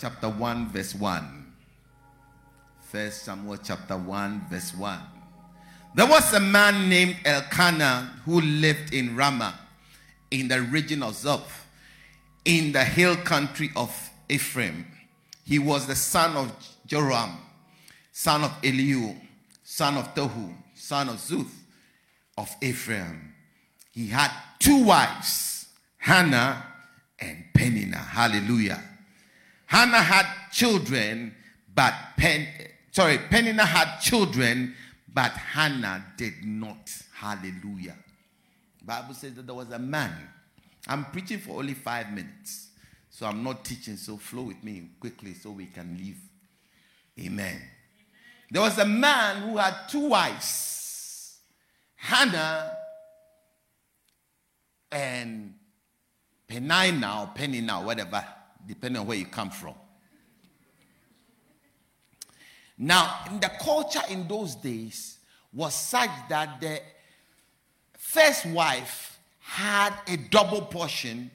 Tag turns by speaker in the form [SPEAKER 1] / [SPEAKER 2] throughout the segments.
[SPEAKER 1] chapter 1, verse 1. First Samuel chapter 1, verse 1. There was a man named Elkanah who lived in Ramah in the region of Zuph in the hill country of Ephraim. He was the son of Jeroham, son of Elihu, son of Tohu, son of Zuph of Ephraim. He had two wives, Hannah and Peninnah. Hallelujah. Hannah had children, but Pen, sorry, Penina had children, but Hannah did not. Hallelujah. Bible says that there was a man. I'm preaching for only five minutes. So I'm not teaching, so flow with me quickly so we can leave. Amen. There was a man who had two wives, Hannah and Penina or Peninnah, whatever, depending on where you come from. Now, the culture in those days was such that the first wife had a double portion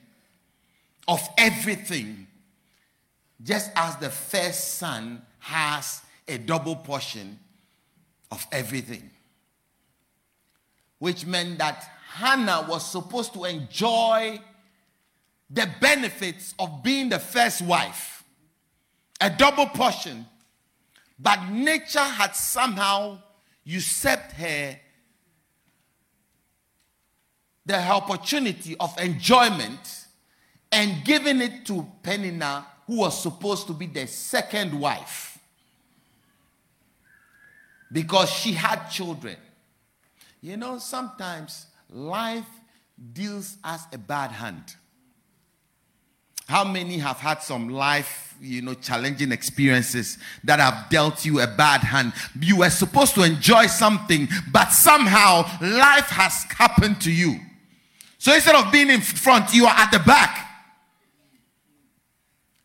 [SPEAKER 1] of everything, just as the first son has a double portion of everything. Which meant that Hannah was supposed to enjoy the benefits of being the first wife, a double portion. But nature had somehow usurped her the opportunity of enjoyment and given it to Penina, who was supposed to be the second wife because she had children. You know, sometimes life deals us a bad hand. How many have had some life, you know, challenging experiences that have dealt you a bad hand? You were supposed to enjoy something, but somehow life has happened to you. So instead of being in front, you are at the back.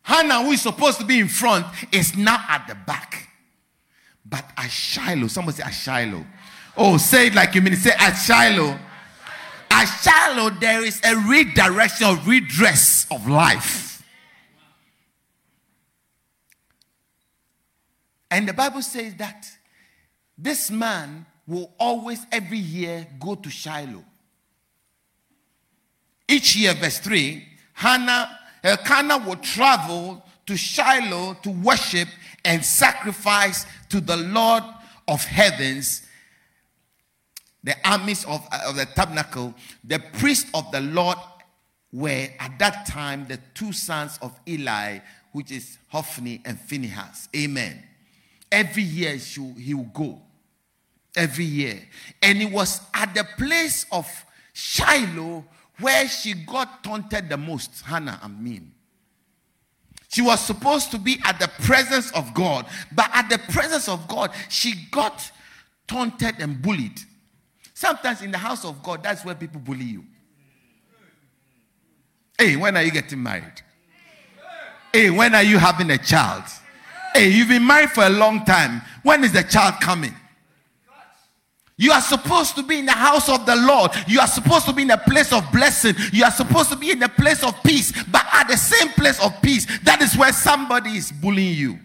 [SPEAKER 1] Hannah, who is supposed to be in front, is now at the back. But at Shiloh, somebody say at Shiloh. Oh, say it like you mean it. Say at Shiloh. At Shiloh, there is a redirection or redress of life. And the Bible says that this man will always, every year, go to Shiloh. Each year, verse 3, Hannah, Elkanah will travel to Shiloh to worship and sacrifice to the Lord of heavens the armies of, uh, of the tabernacle, the priest of the Lord were at that time the two sons of Eli, which is Hophni and Phinehas. Amen. Every year he will go. Every year. And it was at the place of Shiloh where she got taunted the most. Hannah, I mean. She was supposed to be at the presence of God, but at the presence of God, she got taunted and bullied. Sometimes in the house of God, that's where people bully you. Hey, when are you getting married? Hey, when are you having a child? Hey, you've been married for a long time. When is the child coming? You are supposed to be in the house of the Lord. You are supposed to be in a place of blessing. You are supposed to be in a place of peace. But at the same place of peace, that is where somebody is bullying you.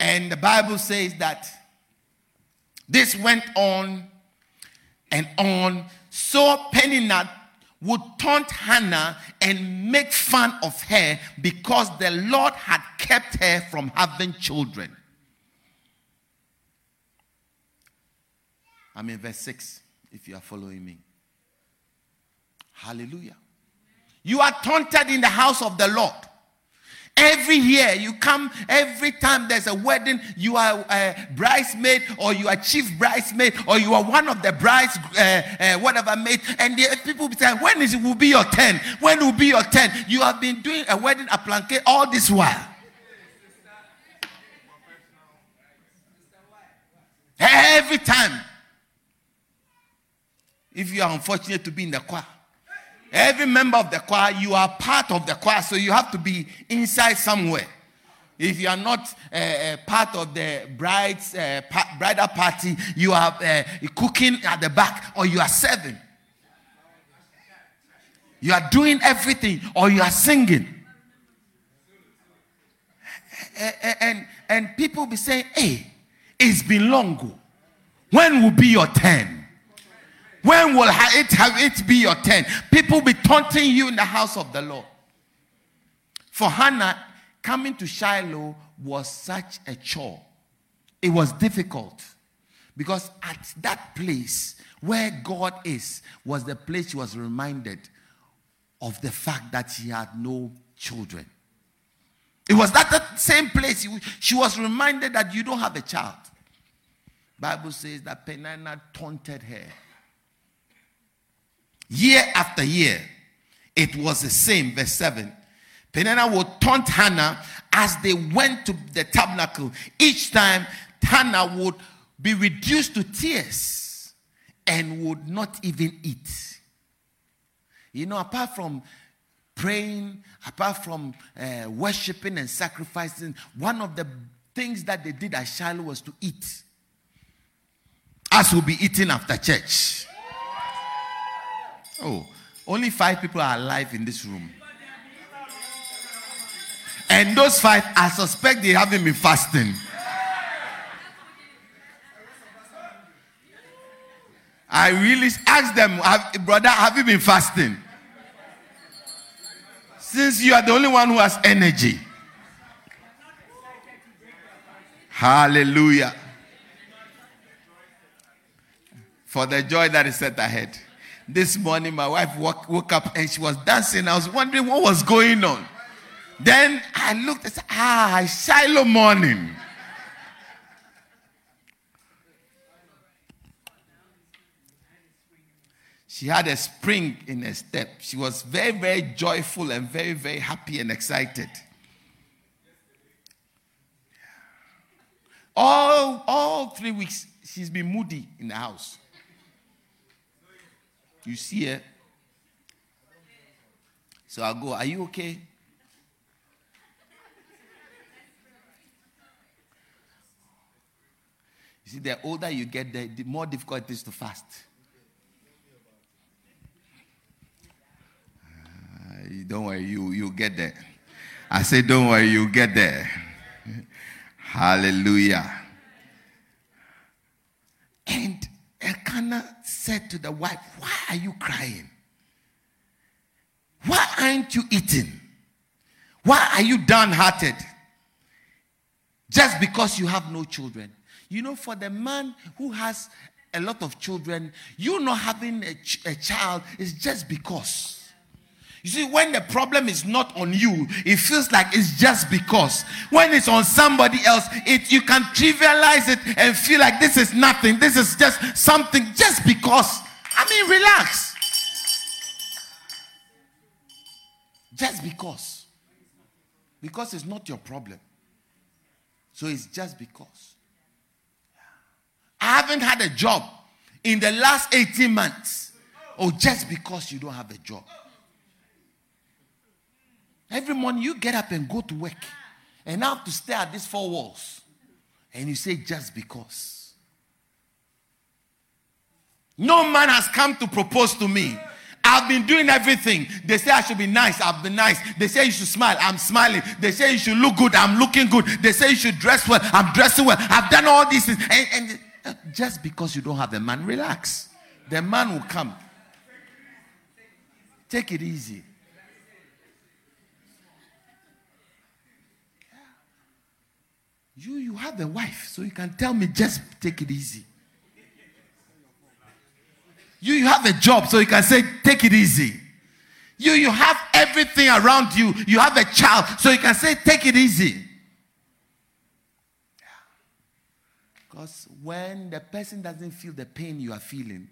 [SPEAKER 1] And the Bible says that this went on and on. So Peninnah would taunt Hannah and make fun of her because the Lord had kept her from having children. I'm in verse 6 if you are following me. Hallelujah. You are taunted in the house of the Lord. Every year you come, every time there's a wedding, you are a bridesmaid or you are chief bridesmaid or you are one of the brides, uh, uh, whatever maid. And the people saying, when is it will be your turn? When will be your turn? You have been doing a wedding a planquet all this while. Every time. If you are unfortunate to be in the choir. Every member of the choir, you are part of the choir, so you have to be inside somewhere. If you are not uh, uh, part of the bride's uh, pa- bridal party, you are uh, cooking at the back or you are serving. You are doing everything, or you are singing. And, and, people be saying, Hey, it's been long. When will be your turn? When will it have it be your turn? People be taunting you in the house of the Lord. For Hannah, coming to Shiloh was such a chore. It was difficult because at that place where God is was the place she was reminded of the fact that she had no children. It was that, that same place she was reminded that you don't have a child. Bible says that Peninnah taunted her. Year after year, it was the same. Verse 7. Peninnah would taunt Hannah as they went to the tabernacle. Each time, Hannah would be reduced to tears and would not even eat. You know, apart from praying, apart from uh, worshiping and sacrificing, one of the things that they did at Shiloh was to eat. As will be eating after church. Oh, only five people are alive in this room. And those five, I suspect they haven't been fasting. I really asked them, have, brother, have you been fasting? Since you are the only one who has energy. Hallelujah. For the joy that is set ahead. This morning, my wife woke, woke up and she was dancing. I was wondering what was going on. Then I looked and said, Ah, Shiloh morning. She had a spring in her step. She was very, very joyful and very, very happy and excited. All, all three weeks, she's been moody in the house. You see her. So I go, Are you okay? You see, the older you get, the, the more difficult it is to fast. Ah, don't worry, you you get there. I say, don't worry, you get there. Hallelujah. And Elkanah said to the wife, Why are you crying? Why aren't you eating? Why are you downhearted? Just because you have no children. You know, for the man who has a lot of children, you not having a, ch- a child is just because. You see, when the problem is not on you, it feels like it's just because. When it's on somebody else, it you can trivialize it and feel like this is nothing. This is just something just because. I mean, relax. Just because. Because it's not your problem. So it's just because. I haven't had a job in the last 18 months. Oh, just because you don't have a job. Every morning you get up and go to work and have to stay at these four walls. And you say, just because. No man has come to propose to me. I've been doing everything. They say I should be nice. I've been nice. They say you should smile. I'm smiling. They say you should look good. I'm looking good. They say you should dress well. I'm dressing well. I've done all these things. And, and just because you don't have a man, relax. The man will come. Take it easy. You, you have a wife, so you can tell me just take it easy. You, you have a job, so you can say take it easy. You, you have everything around you. You have a child, so you can say take it easy. Because when the person doesn't feel the pain you are feeling,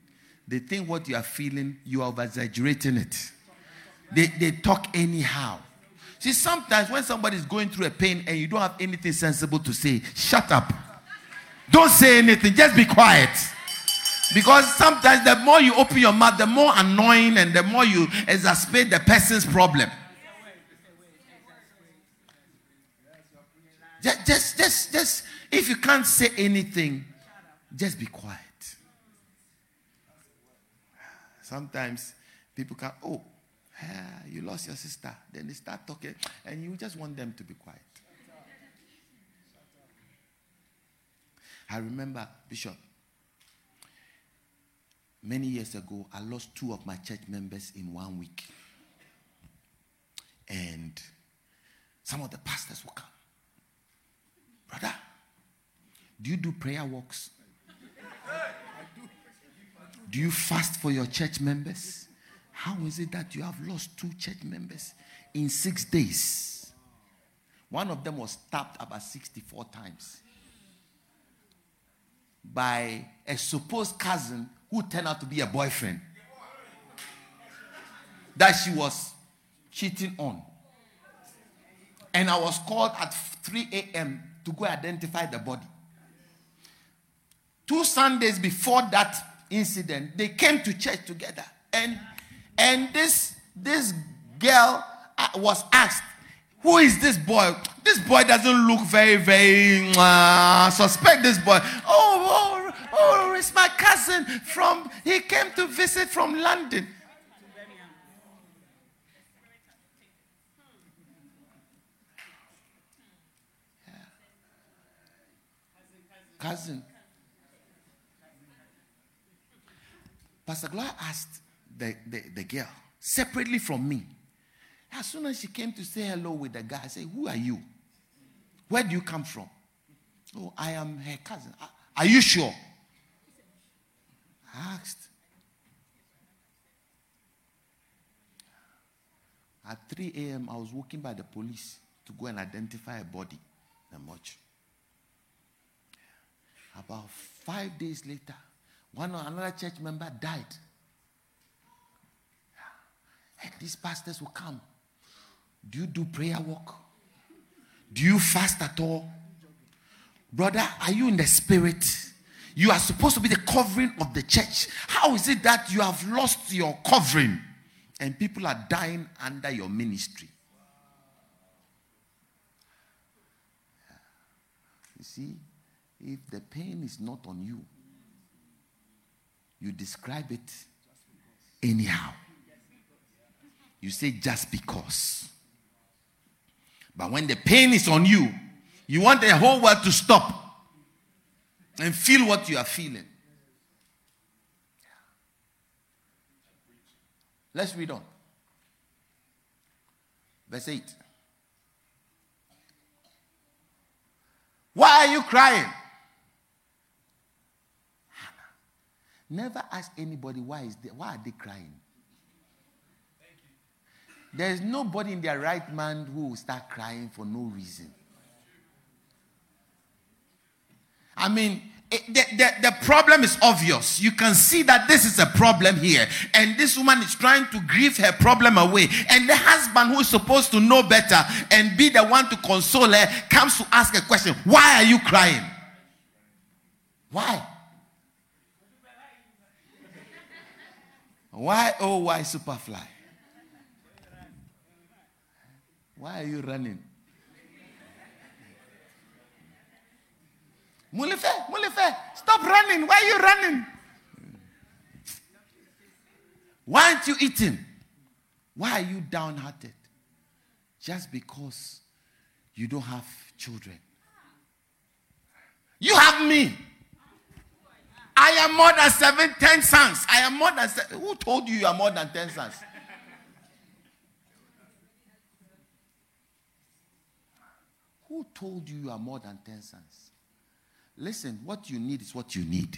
[SPEAKER 1] they think what you are feeling, you are exaggerating it. They, they talk anyhow. See, sometimes when somebody is going through a pain and you don't have anything sensible to say, shut up. Don't say anything, just be quiet. Because sometimes the more you open your mouth, the more annoying and the more you exacerbate the person's problem. Just, just, just, just, if you can't say anything, just be quiet. Sometimes people can, oh, Ah, you lost your sister. Then they start talking, and you just want them to be quiet. I remember, Bishop, many years ago, I lost two of my church members in one week. And some of the pastors will come. Brother, do you do prayer walks? Do you fast for your church members? How is it that you have lost two church members in six days? One of them was stabbed about 64 times by a supposed cousin who turned out to be a boyfriend that she was cheating on. And I was called at 3 a.m. to go identify the body. Two Sundays before that incident, they came to church together. And, and this, this girl uh, was asked, Who is this boy? This boy doesn't look very, very uh, suspect. This boy. Oh, oh, oh, it's my cousin from, he came to visit from London. cousin. Pastor Gloria asked the, the, the girl separately from me. As soon as she came to say hello with the guy, I said, Who are you? Where do you come from? Oh, I am her cousin. Ah, are you sure? I asked. At 3 a.m., I was walking by the police to go and identify a body in the mortuary. About five days later, one or another church member died. These pastors will come. Do you do prayer work? Do you fast at all? Brother, are you in the spirit? You are supposed to be the covering of the church. How is it that you have lost your covering and people are dying under your ministry? You see, if the pain is not on you, you describe it anyhow. You say just because. But when the pain is on you, you want the whole world to stop and feel what you are feeling. Let's read on. Verse 8. Why are you crying? Never ask anybody why is they, why are they crying. There is nobody in their right mind who will start crying for no reason. I mean, it, the, the, the problem is obvious. You can see that this is a problem here. And this woman is trying to grieve her problem away. And the husband, who is supposed to know better and be the one to console her, comes to ask a question Why are you crying? Why? Why, oh, why Superfly? Why are you running? Mulife, Mulife, stop running. Why are you running? Why aren't you eating? Why are you downhearted? Just because you don't have children. You have me. I am more than seven, ten sons. I am more than seven. Who told you you are more than ten sons? Who told you you are more than ten sons? Listen, what you need is what you need.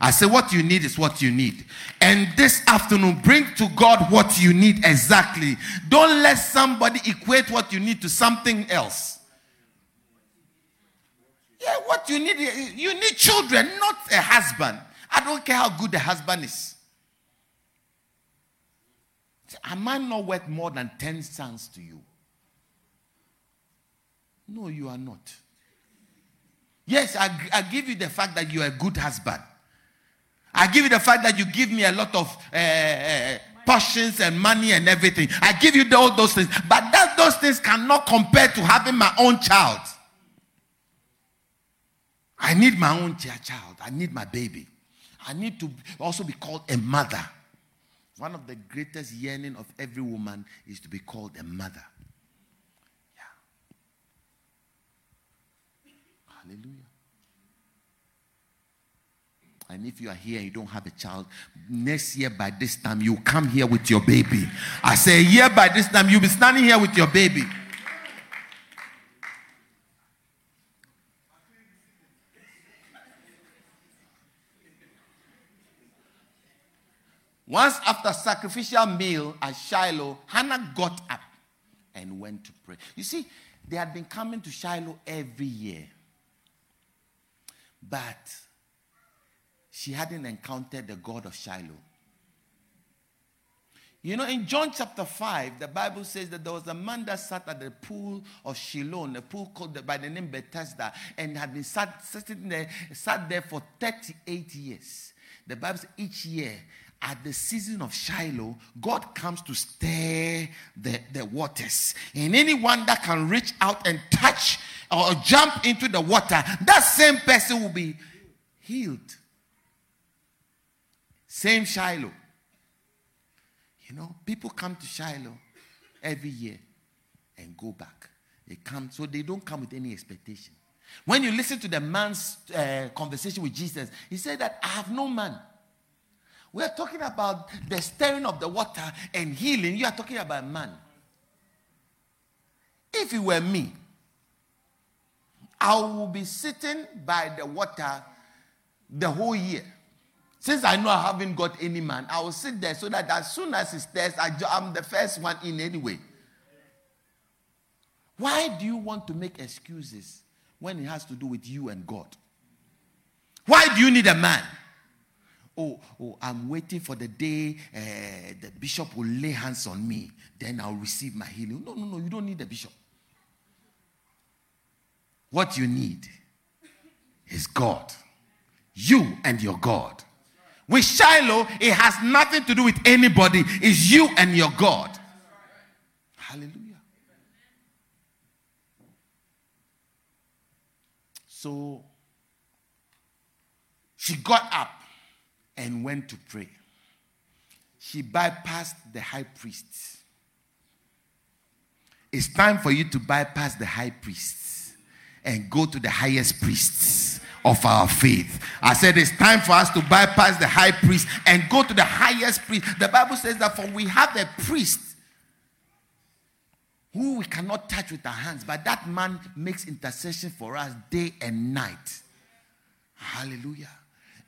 [SPEAKER 1] I say, what you need is what you need. And this afternoon, bring to God what you need exactly. Don't let somebody equate what you need to something else. Yeah, what you need, you need children, not a husband. I don't care how good the husband is. Am I not worth more than 10 sons to you? No, you are not. Yes, I, I give you the fact that you are a good husband. I give you the fact that you give me a lot of uh, portions and money and everything. I give you all those things. But that, those things cannot compare to having my own child. I need my own child. I need my baby. I need to also be called a mother. One of the greatest yearning of every woman is to be called a mother. Yeah. Hallelujah. And if you are here and you don't have a child, next year by this time you come here with your baby. I say, year by this time you'll be standing here with your baby. Once after sacrificial meal at Shiloh, Hannah got up and went to pray. You see, they had been coming to Shiloh every year. But she hadn't encountered the God of Shiloh. You know, in John chapter 5, the Bible says that there was a man that sat at the pool of Shiloh, a pool called by the name Bethesda, and had been sat, sitting there, sat there for 38 years. The Bible says each year at the season of Shiloh, God comes to stir the, the waters. And anyone that can reach out and touch or jump into the water, that same person will be healed. Same Shiloh. You know, people come to Shiloh every year and go back. They come, so they don't come with any expectation. When you listen to the man's uh, conversation with Jesus, he said that I have no man we are talking about the stirring of the water and healing. You are talking about man. If it were me, I will be sitting by the water the whole year. Since I know I haven't got any man, I will sit there so that as soon as it stirs, I, am the first one in anyway. Why do you want to make excuses when it has to do with you and God? Why do you need a man? Oh, oh, I'm waiting for the day uh, the bishop will lay hands on me, then I'll receive my healing. No, no, no, you don't need the bishop. What you need is God. You and your God. With Shiloh, it has nothing to do with anybody. It's you and your God. Hallelujah. So she got up and went to pray. She bypassed the high priest. It's time for you to bypass the high priests and go to the highest priests of our faith. I said it's time for us to bypass the high priest and go to the highest priest. The Bible says that for we have a priest who we cannot touch with our hands, but that man makes intercession for us day and night. Hallelujah.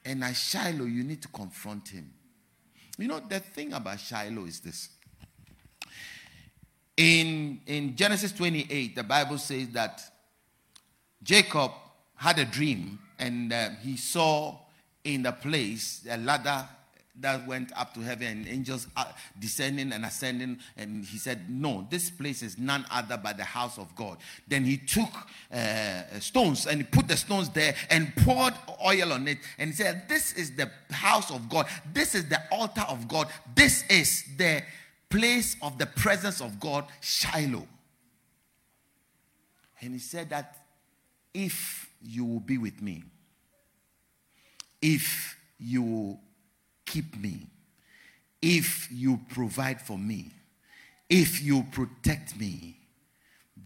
[SPEAKER 1] And at Shiloh, you need to confront him. You know, the thing about Shiloh is this. In, in Genesis 28, the Bible says that Jacob had a dream and uh, he saw in the place a ladder that went up to heaven and angels descending and ascending and he said no this place is none other but the house of god. Then he took uh, stones and he put the stones there and poured oil on it. And he said this is the house of god. This is the altar of god. This is the place of the presence of god shiloh. And he said that if you will be with me if you keep me, if you provide for me, if you protect me,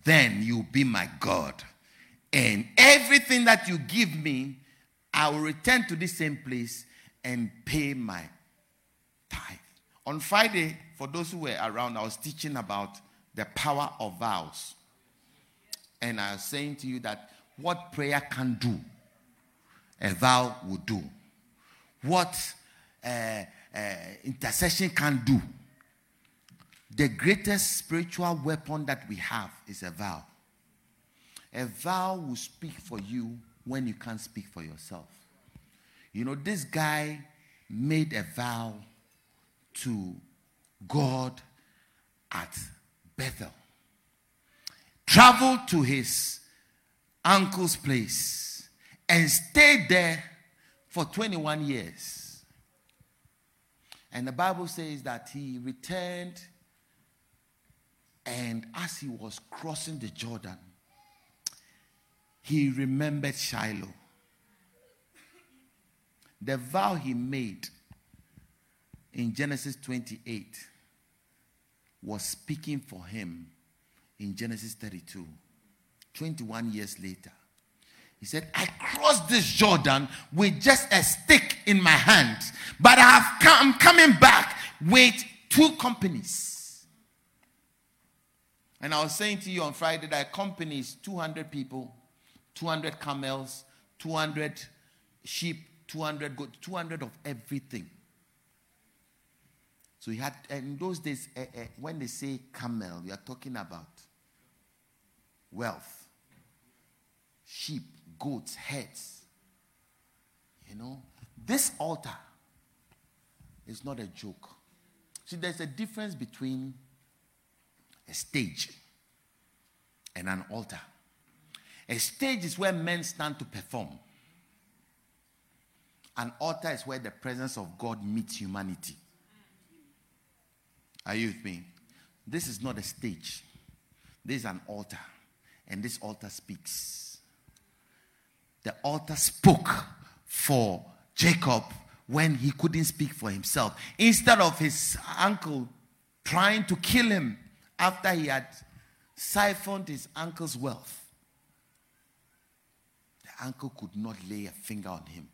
[SPEAKER 1] then you'll be my God. And everything that you give me, I will return to the same place and pay my tithe. On Friday, for those who were around, I was teaching about the power of vows. And I was saying to you that what prayer can do, a vow will do. What uh, intercession can do. The greatest spiritual weapon that we have is a vow. A vow will speak for you when you can't speak for yourself. You know, this guy made a vow to God at Bethel, traveled to his uncle's place, and stayed there for 21 years. And the Bible says that he returned, and as he was crossing the Jordan, he remembered Shiloh. The vow he made in Genesis 28 was speaking for him in Genesis 32, 21 years later. He said, I crossed this Jordan with just a stick in my hand, but I have come, I'm coming back with two companies. And I was saying to you on Friday that companies, 200 people, 200 camels, 200 sheep, 200 goats, 200 of everything. So he had, in those days, uh, uh, when they say camel, we are talking about wealth, sheep, goats, heads. You know, this altar is not a joke. See, there's a difference between a stage and an altar. A stage is where men stand to perform. An altar is where the presence of God meets humanity. Are you with me? This is not a stage. This is an altar. And this altar speaks. The altar spoke for Jacob when he couldn't speak for himself. Instead of his uncle trying to kill him after he had siphoned his uncle's wealth, the uncle could not lay a finger on him.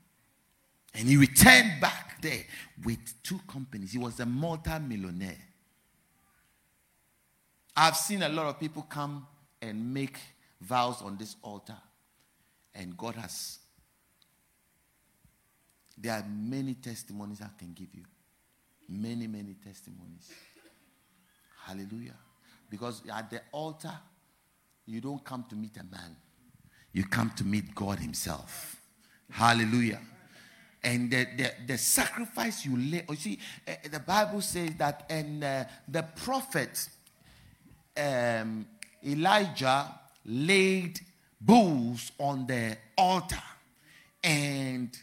[SPEAKER 1] And he returned back there with two companies. He was a multi-millionaire. I've seen a lot of people come and make vows on this altar, and God has. There are many testimonies I can give you. Many, many testimonies. Hallelujah. Because at the altar, you don't come to meet a man, you come to meet God Himself. Hallelujah. And the, the, the sacrifice you lay, you see, uh, the Bible says that, and uh, the prophet um, Elijah laid bulls on the altar and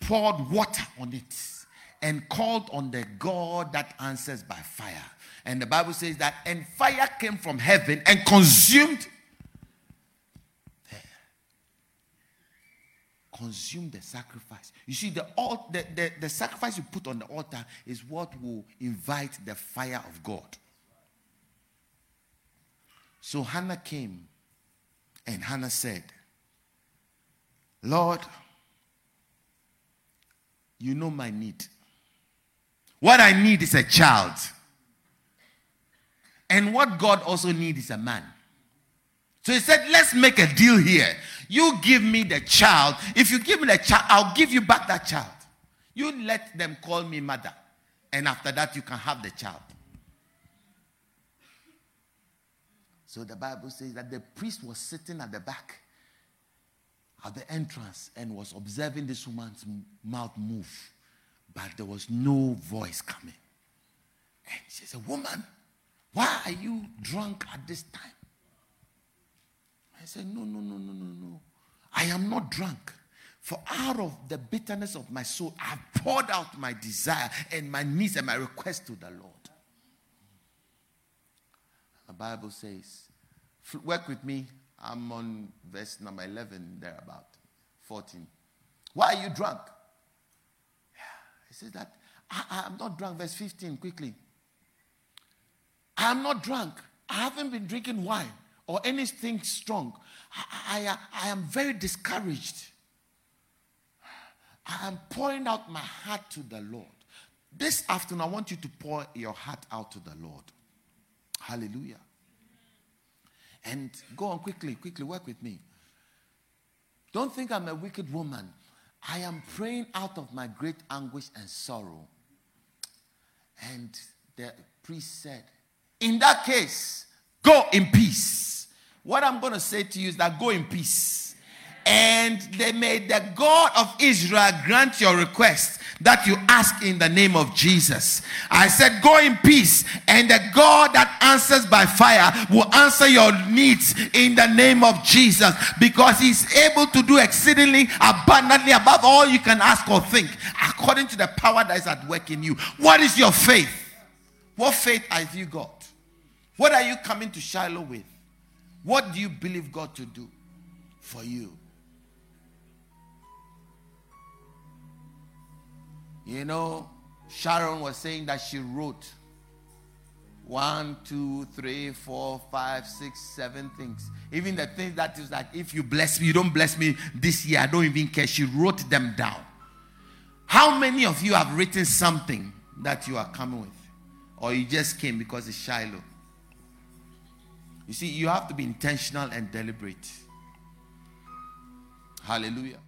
[SPEAKER 1] poured water on it and called on the God that answers by fire. And the Bible says that, and fire came from heaven and consumed consume the sacrifice. You see, the, the, the, the sacrifice you put on the altar is what will invite the fire of God. So Hannah came and Hannah said, Lord, you know my need. What I need is a child. And what God also needs is a man. So he said, Let's make a deal here. You give me the child. If you give me the child, I'll give you back that child. You let them call me mother. And after that, you can have the child. So the Bible says that the priest was sitting at the back at the entrance and was observing this woman's mouth move, but there was no voice coming. And she said, Woman, why are you drunk at this time? I said, No, no, no, no, no, no. I am not drunk. For out of the bitterness of my soul, I've poured out my desire and my needs and my request to the Lord. Bible says, Work with me. I'm on verse number 11, thereabout, 14. Why are you drunk? He says that I, am not drunk. Verse 15, quickly. I am not drunk. I haven't been drinking wine or anything strong. I, I, I am very discouraged. I am pouring out my heart to the Lord. This afternoon, I want you to pour your heart out to the Lord. Hallelujah. And go on quickly, quickly, work with me. Don't think I'm a wicked woman. I am praying out of my great anguish and sorrow. And the priest said, In that case, go in peace. What I'm going to say to you is that go in peace and they made the God of Israel grant your request that you ask in the name of Jesus. I said, Go in peace, and the God that answers by fire will answer your needs in the name of Jesus because He's able to do exceedingly abundantly above all you can ask or think, according to the power that is at work in you. What is your faith? What faith have you got? What are you coming to Shiloh with? What do you believe God to do for you? You know, Sharon was saying that she wrote one, two, three, four, five, six, seven things. Even the things that is like, if you bless me, you don't bless me this year, I don't even care. She wrote them down. How many of you have written something that you are coming with? Or you just came because it's Shiloh? You see, you have to be intentional and deliberate. Hallelujah.